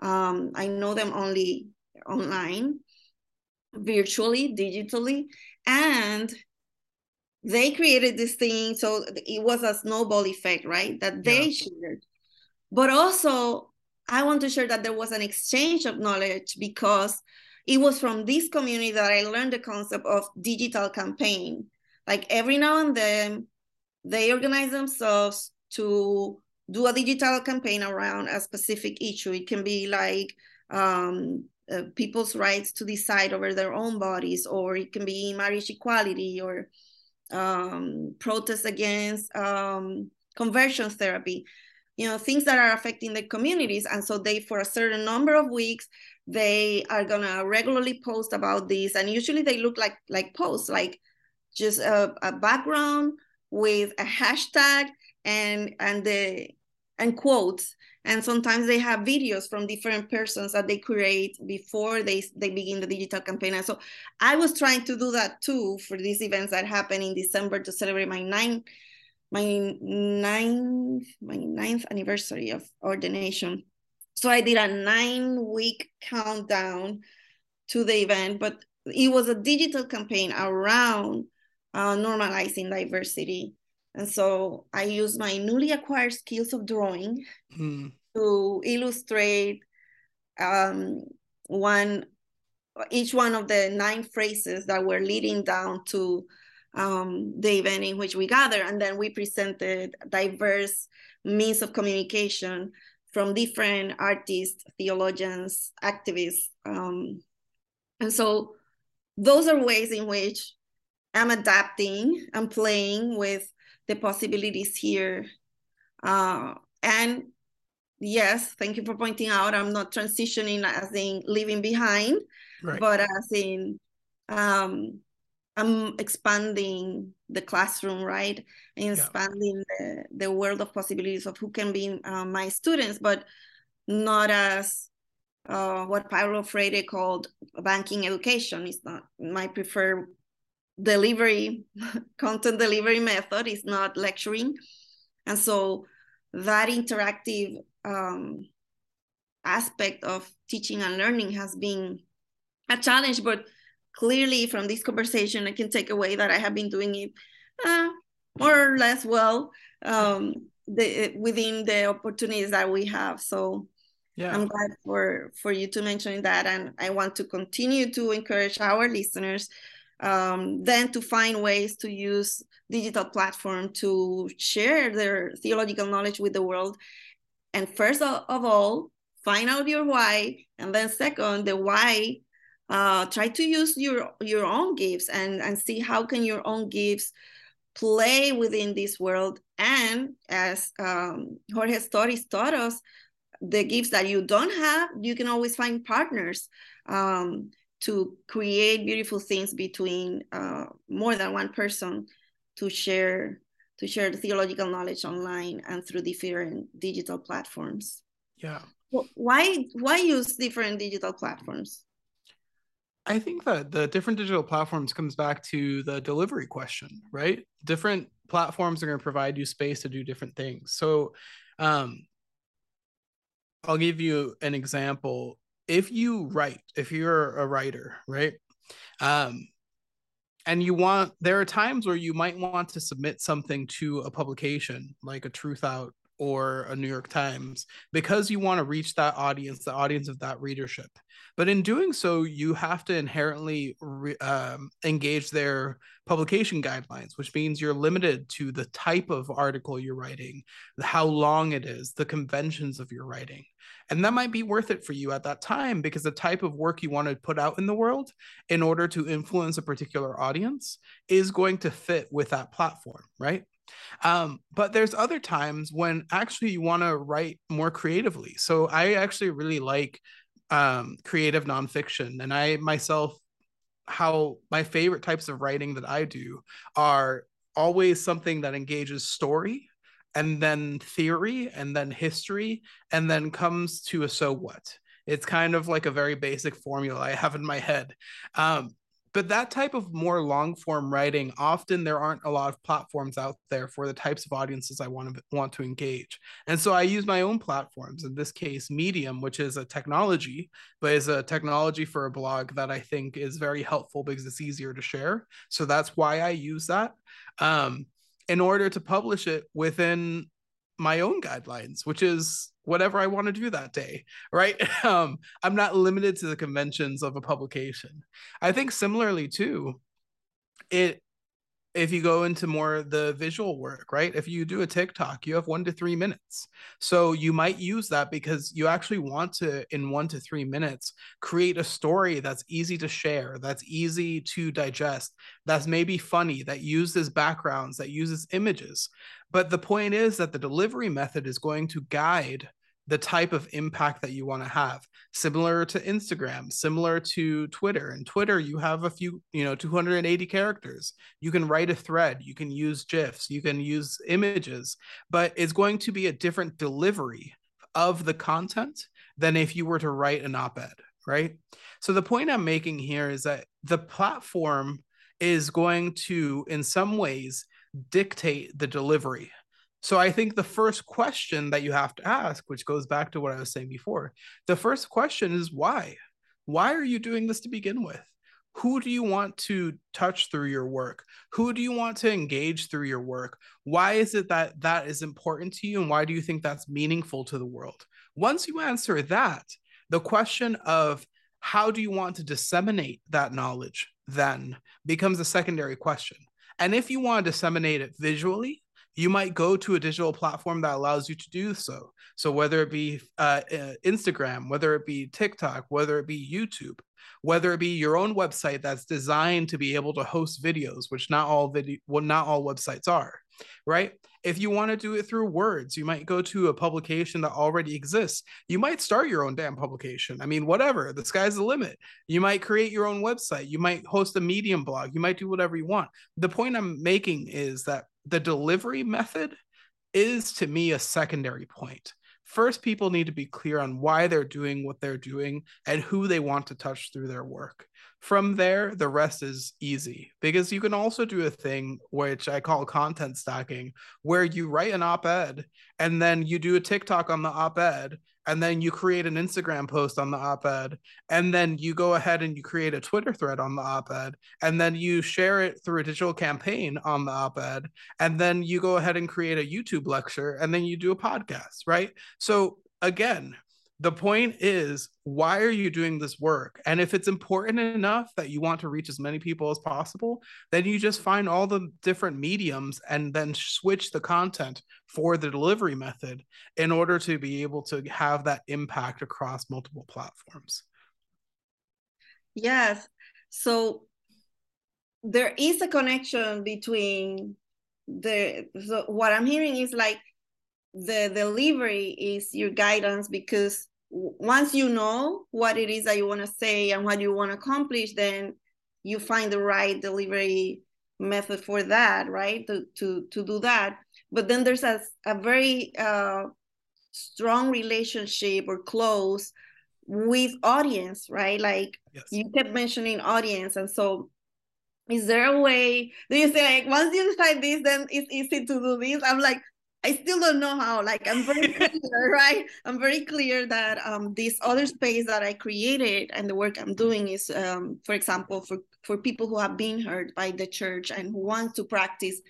Um, I know them only online, virtually, digitally. And they created this thing so it was a snowball effect right that they yeah. shared. But also i want to share that there was an exchange of knowledge because it was from this community that i learned the concept of digital campaign. Like every now and then they organize themselves to do a digital campaign around a specific issue. It can be like um, uh, people's rights to decide over their own bodies or it can be marriage equality or um, protests against um, conversion therapy. you know things that are affecting the communities and so they for a certain number of weeks they are gonna regularly post about this and usually they look like like posts like just a, a background with a hashtag and and the and quotes and sometimes they have videos from different persons that they create before they they begin the digital campaign. And so i was trying to do that too for these events that happen in december to celebrate my nine my ninth my ninth anniversary of ordination. So i did a nine week countdown to the event but it was a digital campaign around uh, normalizing diversity and so I use my newly acquired skills of drawing mm. to illustrate um, one each one of the nine phrases that were leading down to um, the event in which we gather. And then we presented diverse means of communication from different artists, theologians, activists. Um, and so those are ways in which I'm adapting and playing with the possibilities here. Uh, and yes, thank you for pointing out I'm not transitioning as in leaving behind, right. but as in um, I'm expanding the classroom, right? And expanding yeah. the, the world of possibilities of who can be uh, my students, but not as uh, what Paulo Freire called banking education. It's not my preferred delivery content delivery method is not lecturing and so that interactive um, aspect of teaching and learning has been a challenge but clearly from this conversation i can take away that i have been doing it uh, more or less well um, the, within the opportunities that we have so yeah. i'm glad for for you to mention that and i want to continue to encourage our listeners um, then to find ways to use digital platform to share their theological knowledge with the world. And first of all find out your why and then second the why uh, try to use your your own gifts and and see how can your own gifts play within this world. And as um, jorge stories taught us the gifts that you don't have you can always find partners. Um, to create beautiful things between uh, more than one person to share to share the theological knowledge online and through different digital platforms. Yeah. Well, why why use different digital platforms? I think that the different digital platforms comes back to the delivery question right? Different platforms are going to provide you space to do different things. So um i'll give you an example if you write, if you're a writer, right? Um, and you want there are times where you might want to submit something to a publication like a Truthout or a New York Times because you want to reach that audience, the audience of that readership. But in doing so, you have to inherently re, um, engage their publication guidelines, which means you're limited to the type of article you're writing, how long it is, the conventions of your writing. And that might be worth it for you at that time because the type of work you want to put out in the world in order to influence a particular audience is going to fit with that platform, right? Um, but there's other times when actually you want to write more creatively. So I actually really like um, creative nonfiction, and I myself, how my favorite types of writing that I do are always something that engages story and then theory and then history and then comes to a so what it's kind of like a very basic formula i have in my head um, but that type of more long form writing often there aren't a lot of platforms out there for the types of audiences i want to want to engage. And so i use my own platforms in this case medium which is a technology but is a technology for a blog that i think is very helpful because it's easier to share. So that's why i use that um, in order to publish it within my own guidelines which is whatever I want to do that day, right? Um, I'm not limited to the conventions of a publication. I think similarly too, it if you go into more the visual work, right? If you do a TikTok, you have one to three minutes. So you might use that because you actually want to, in one to three minutes, create a story that's easy to share, that's easy to digest, that's maybe funny, that uses backgrounds, that uses images. But the point is that the delivery method is going to guide the type of impact that you want to have similar to instagram similar to twitter. And twitter you have a few you know 280 characters. You can write a thread. You can use gifs. You can use images. But it's going to be a different delivery of the content than if you were to write an op-ed right? So the point i'm making here is that the platform is going to in some ways dictate the delivery so I think the first question that you have to ask, which goes back to what I was saying before, the first question is why? Why are you doing this to begin with? Who do you want to touch through your work? Who do you want to engage through your work? Why is it that that is important to you? And why do you think that's meaningful to the world? Once you answer that, the question of how do you want to disseminate that knowledge then becomes a secondary question. And if you want to disseminate it visually, you might go to a digital platform that allows you to do so. So whether it be uh, uh, Instagram, whether it be TikTok, whether it be YouTube, whether it be your own website that's designed to be able to host videos, which not all video, well, not all websites are, right? If you want to do it through words, you might go to a publication that already exists. You might start your own damn publication. I mean, whatever, the sky's the limit. You might create your own website. You might host a Medium blog. You might do whatever you want. The point I'm making is that the delivery method is to me a secondary point. First, people need to be clear on why they're doing what they're doing and who they want to touch through their work. From there, the rest is easy because you can also do a thing which I call content stacking, where you write an op ed and then you do a TikTok on the op ed and then you create an Instagram post on the op-ed, and then you go ahead and you create a Twitter thread on the op-ed, and then you share it through a digital campaign on the op-ed, and then you go ahead and create a YouTube lecture, and then you do a podcast, right? So again, the point is why are you doing this work? And if it's important enough that you want to reach as many people as possible then you just find all the different mediums and then switch the content for the delivery method in order to be able to have that impact across multiple platforms. Yes. So there is a connection between the so what i'm hearing is like the delivery is your guidance because once you know what it is that you want to say and what you want to accomplish then you find the right delivery method for that right? To to, to do that. But then there's a, a very uh, strong relationship or close with audience right? Like yes. you kept mentioning audience and so is there a way do you say like once you decide this then it's easy to do this? I'm like I still don't know how. Like I'm very clear, right? I'm very clear that um, this other space that I created and the work I'm doing is, um, for example, for for people who have been hurt by the church and who want to practice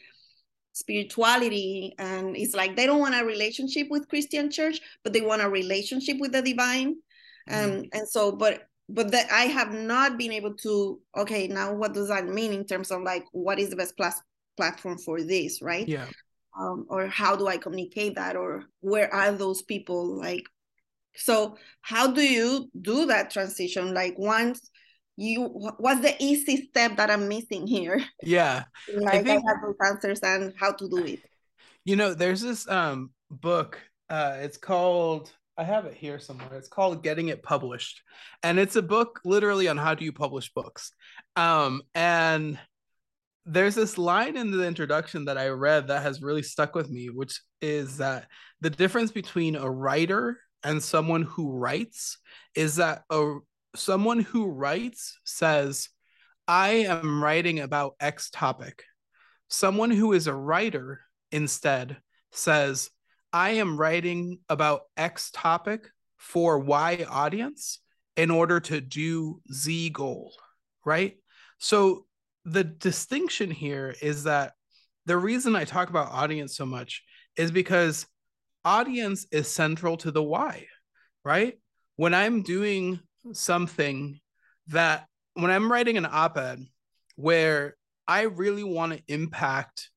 spirituality and it's like they don't want a relationship with christian church but they want a relationship with the divine mm-hmm. um, and so but but that i have not been able to okay now what does that mean in terms of like what is the best plus platform for this right yeah um, or how do i communicate that or where are those people like so how do you do that transition like once you what's the easy step that i'm missing here yeah like i, think, I have those answers and how to do it you know there's this um book uh it's called I have it here somewhere. It's called Getting It Published. And it's a book literally on how do you publish books. Um, and there's this line in the introduction that I read that has really stuck with me, which is that the difference between a writer and someone who writes is that a someone who writes says, I am writing about X topic. Someone who is a writer instead says, I am writing about X topic for Y audience in order to do Z goal, right? So the distinction here is that the reason I talk about audience so much is because audience is central to the why, right? When I'm doing something that when I'm writing an op-ed where I really want to impact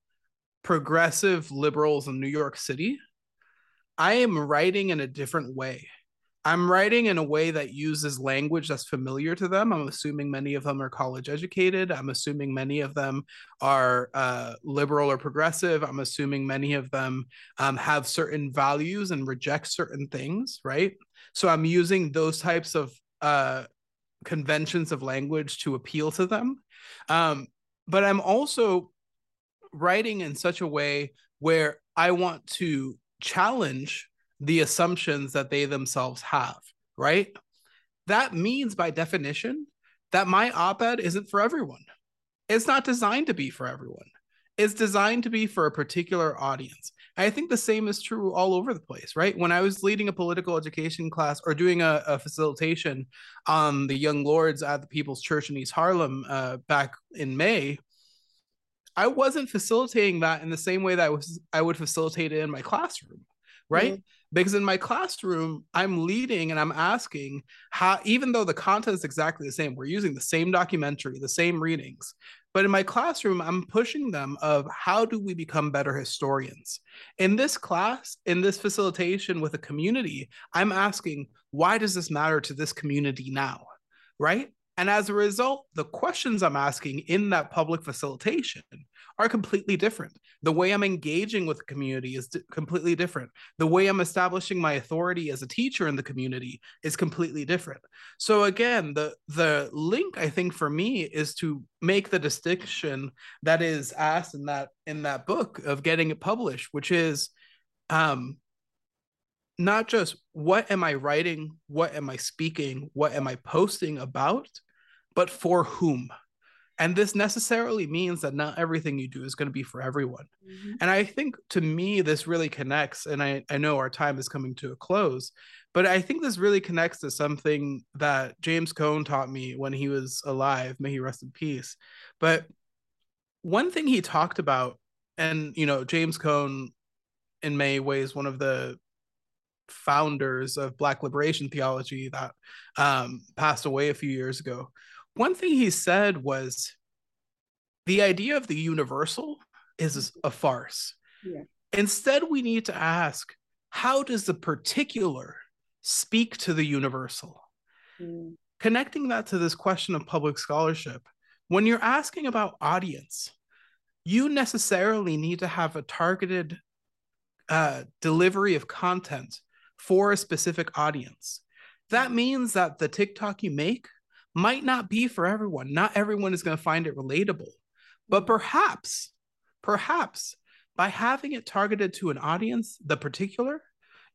progressive liberals in New York City, I am writing in a different way. I'm writing in a way that uses language that's familiar to them. I'm assuming many of them are college educated. I'm assuming many of them are uh, liberal or progressive. I'm assuming many of them um, have certain values and reject certain things, right? So I'm using those types of uh, conventions of language to appeal to them. Um, but I'm also writing in such a way where I want to challenge the assumptions that they themselves have, right? That means, by definition, that my op ed isn't for everyone. It's not designed to be for everyone. It's designed to be for a particular audience. I think the same is true all over the place, right? When I was leading a political education class or doing a, a facilitation on the Young Lords at the People's Church in East Harlem uh, back in May, I wasn't facilitating that in the same way that I was I would facilitate it in my classroom, right? Mm-hmm. Because in my classroom, I'm leading and I'm asking how, even though the content is exactly the same, we're using the same documentary, the same readings, but in my classroom, I'm pushing them of how do we become better historians. In this class, in this facilitation with a community, I'm asking why does this matter to this community now, right? And as a result, the questions I'm asking in that public facilitation are completely different. The way I'm engaging with the community is completely different. The way I'm establishing my authority as a teacher in the community is completely different. So again, the the link I think for me is to make the distinction that is asked in that in that book of getting it published, which is um not just what am I writing, what am I speaking, what am I posting about, but for whom? And this necessarily means that not everything you do is going to be for everyone. Mm-hmm. And I think to me, this really connects. And I, I know our time is coming to a close, but I think this really connects to something that James Cone taught me when he was alive. May he rest in peace. But one thing he talked about, and you know, James Cone in many ways, one of the founders of Black liberation theology that um, passed away a few years ago one thing he said was the idea of the universal is a farce. Yeah. Instead, we need to ask how does the particular speak to the universal? Mm. Connecting that to this question of public scholarship, when you're asking about audience, you necessarily need to have a targeted uh, delivery of content for a specific audience. That means that the TikTok you make might not be for everyone. Not everyone is going to find it relatable. But perhaps, perhaps by having it targeted to an audience, the particular,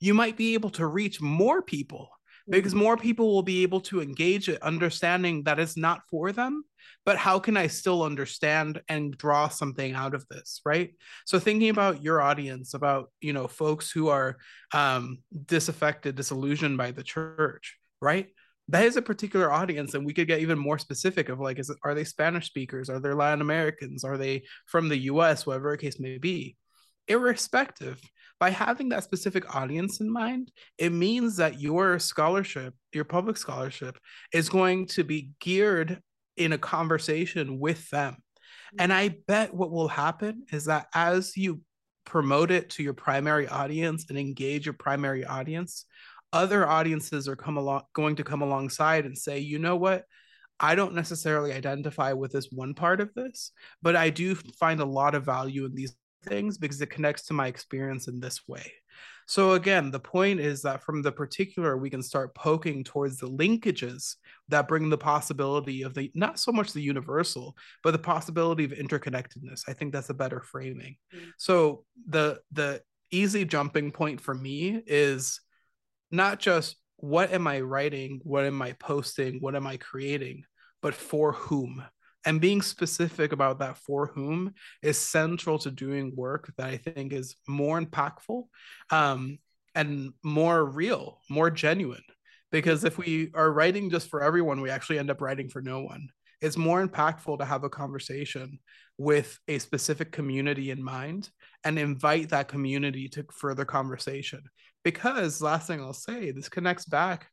you might be able to reach more people because mm-hmm. more people will be able to engage it, understanding that it's not for them. But how can I still understand and draw something out of this, right? So thinking about your audience, about you know folks who are um, disaffected, disillusioned by the church, right? That is a particular audience and we could get even more specific of like is it, are they spanish speakers? Are they latin americans? Are they from the us whatever the case may be? Irrespective by having that specific audience in mind it means that your scholarship your public scholarship is going to be geared in a conversation with them. And mm-hmm. i bet what will happen is that as you promote it to your primary audience and engage your primary audience other audiences are come along going to come alongside and say you know what? I don't necessarily identify with this one part of this but i do find a lot of value in these things because it connects to my experience in this way. So again the point is that from the particular we can start poking towards the linkages that bring the possibility of the not so much the universal but the possibility of interconnectedness. I think that's a better framing. Mm-hmm. so the the easy jumping point for me is not just what am I writing, what am I posting, what am I creating, but for whom. And being specific about that for whom is central to doing work that I think is more impactful um, and more real, more genuine. Because if we are writing just for everyone, we actually end up writing for no one. It's more impactful to have a conversation with a specific community in mind and invite that community to further conversation because last thing I'll say, this connects back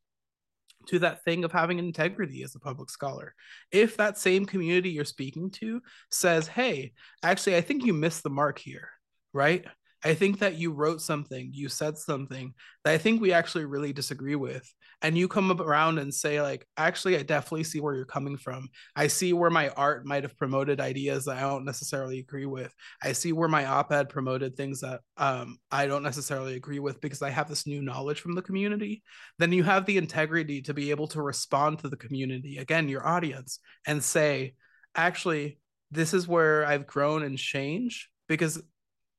to that thing of having integrity as a public scholar. If that same community you're speaking to says, hey, actually, I think you missed the mark here, right? I think that you wrote something, you said something that I think we actually really disagree with. And you come around and say, like, actually, I definitely see where you're coming from. I see where my art might have promoted ideas that I don't necessarily agree with. I see where my op ed promoted things that um, I don't necessarily agree with because I have this new knowledge from the community. Then you have the integrity to be able to respond to the community, again, your audience, and say, actually, this is where I've grown and changed because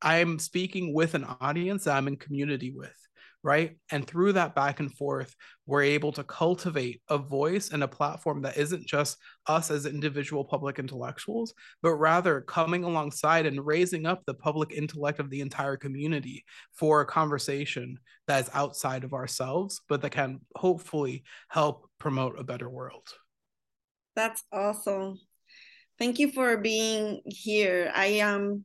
I'm speaking with an audience that I'm in community with, right? And through that back and forth, we're able to cultivate a voice and a platform that isn't just us as individual public intellectuals, but rather coming alongside and raising up the public intellect of the entire community for a conversation that is outside of ourselves, but that can hopefully help promote a better world. That's awesome. Thank you for being here. I am um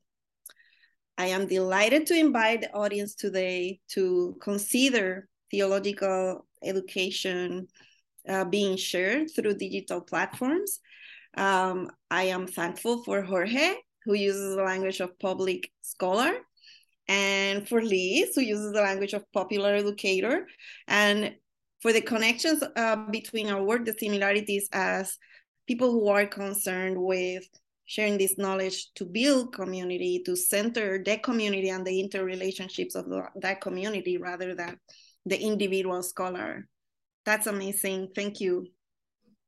I am delighted to invite the audience today to consider theological education uh, being shared through digital platforms. Um, I am thankful for Jorge, who uses the language of public scholar, and for Liz, who uses the language of popular educator, and for the connections uh, between our work, the similarities as people who are concerned with sharing this knowledge to build community, to center the community and the interrelationships of the, that community rather than the individual scholar. That's amazing. Thank you.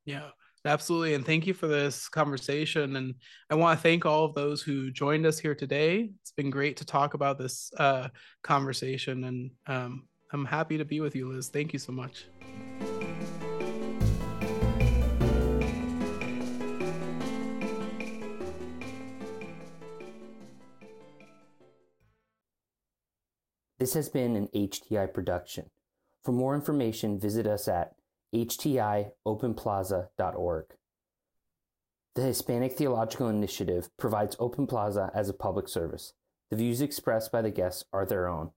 Yeah, absolutely. And thank you for this conversation. And I want to thank all of those who joined us here today. It's been great to talk about this uh, conversation. And um, I'm happy to be with you, Liz. Thank you so much. This has been an HTI production. For more information, visit us at htiopenplaza.org. The Hispanic Theological Initiative provides Open Plaza as a public service. The views expressed by the guests are their own.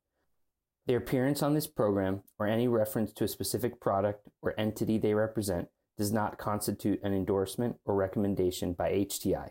Their appearance on this program or any reference to a specific product or entity they represent does not constitute an endorsement or recommendation by HTI.